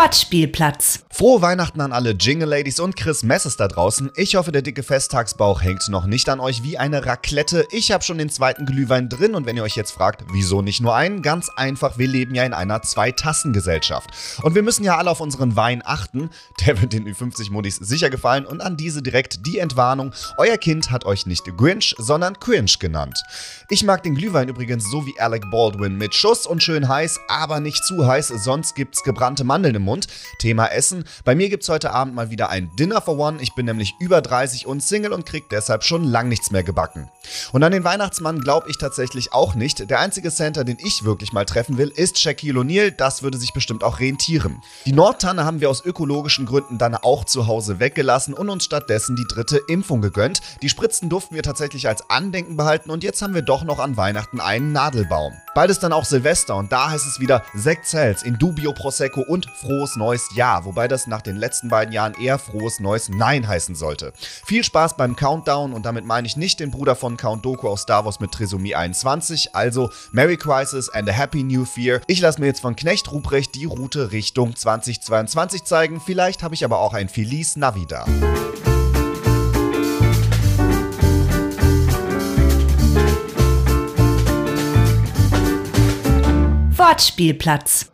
Wortspielplatz. Frohe Weihnachten an alle Jingle Ladies und Chris Messes da draußen. Ich hoffe, der dicke Festtagsbauch hängt noch nicht an euch wie eine Raclette. Ich habe schon den zweiten Glühwein drin und wenn ihr euch jetzt fragt, wieso nicht nur einen? Ganz einfach, wir leben ja in einer Zwei-Tassen-Gesellschaft. Und wir müssen ja alle auf unseren Wein achten. Der wird den Ü50-Modis sicher gefallen und an diese direkt die Entwarnung. Euer Kind hat euch nicht Grinch, sondern Cringe genannt. Ich mag den Glühwein übrigens so wie Alec Baldwin mit Schuss und schön heiß, aber nicht zu heiß, sonst gibt's gebrannte Mandeln im Mund. Thema Essen. Bei mir gibt es heute Abend mal wieder ein Dinner for One. Ich bin nämlich über 30 und Single und krieg deshalb schon lang nichts mehr gebacken. Und an den Weihnachtsmann glaube ich tatsächlich auch nicht. Der einzige Center, den ich wirklich mal treffen will, ist Shaquille O'Neal. Das würde sich bestimmt auch rentieren. Die Nordtanne haben wir aus ökologischen Gründen dann auch zu Hause weggelassen und uns stattdessen die dritte Impfung gegönnt. Die Spritzen durften wir tatsächlich als Andenken behalten und jetzt haben wir doch noch an Weihnachten einen Nadelbaum. Bald ist dann auch Silvester und da heißt es wieder Sekt Cells, Indubio Prosecco und frohes neues Jahr, wobei das nach den letzten beiden Jahren eher frohes neues Nein heißen sollte. Viel Spaß beim Countdown und damit meine ich nicht den Bruder von Count Doku aus Star Wars mit Trisomie 21, also Merry Crisis and a Happy New Fear. Ich lasse mir jetzt von Knecht Ruprecht die Route Richtung 2022 zeigen, vielleicht habe ich aber auch ein Feliz Navidad. Wortspielplatz.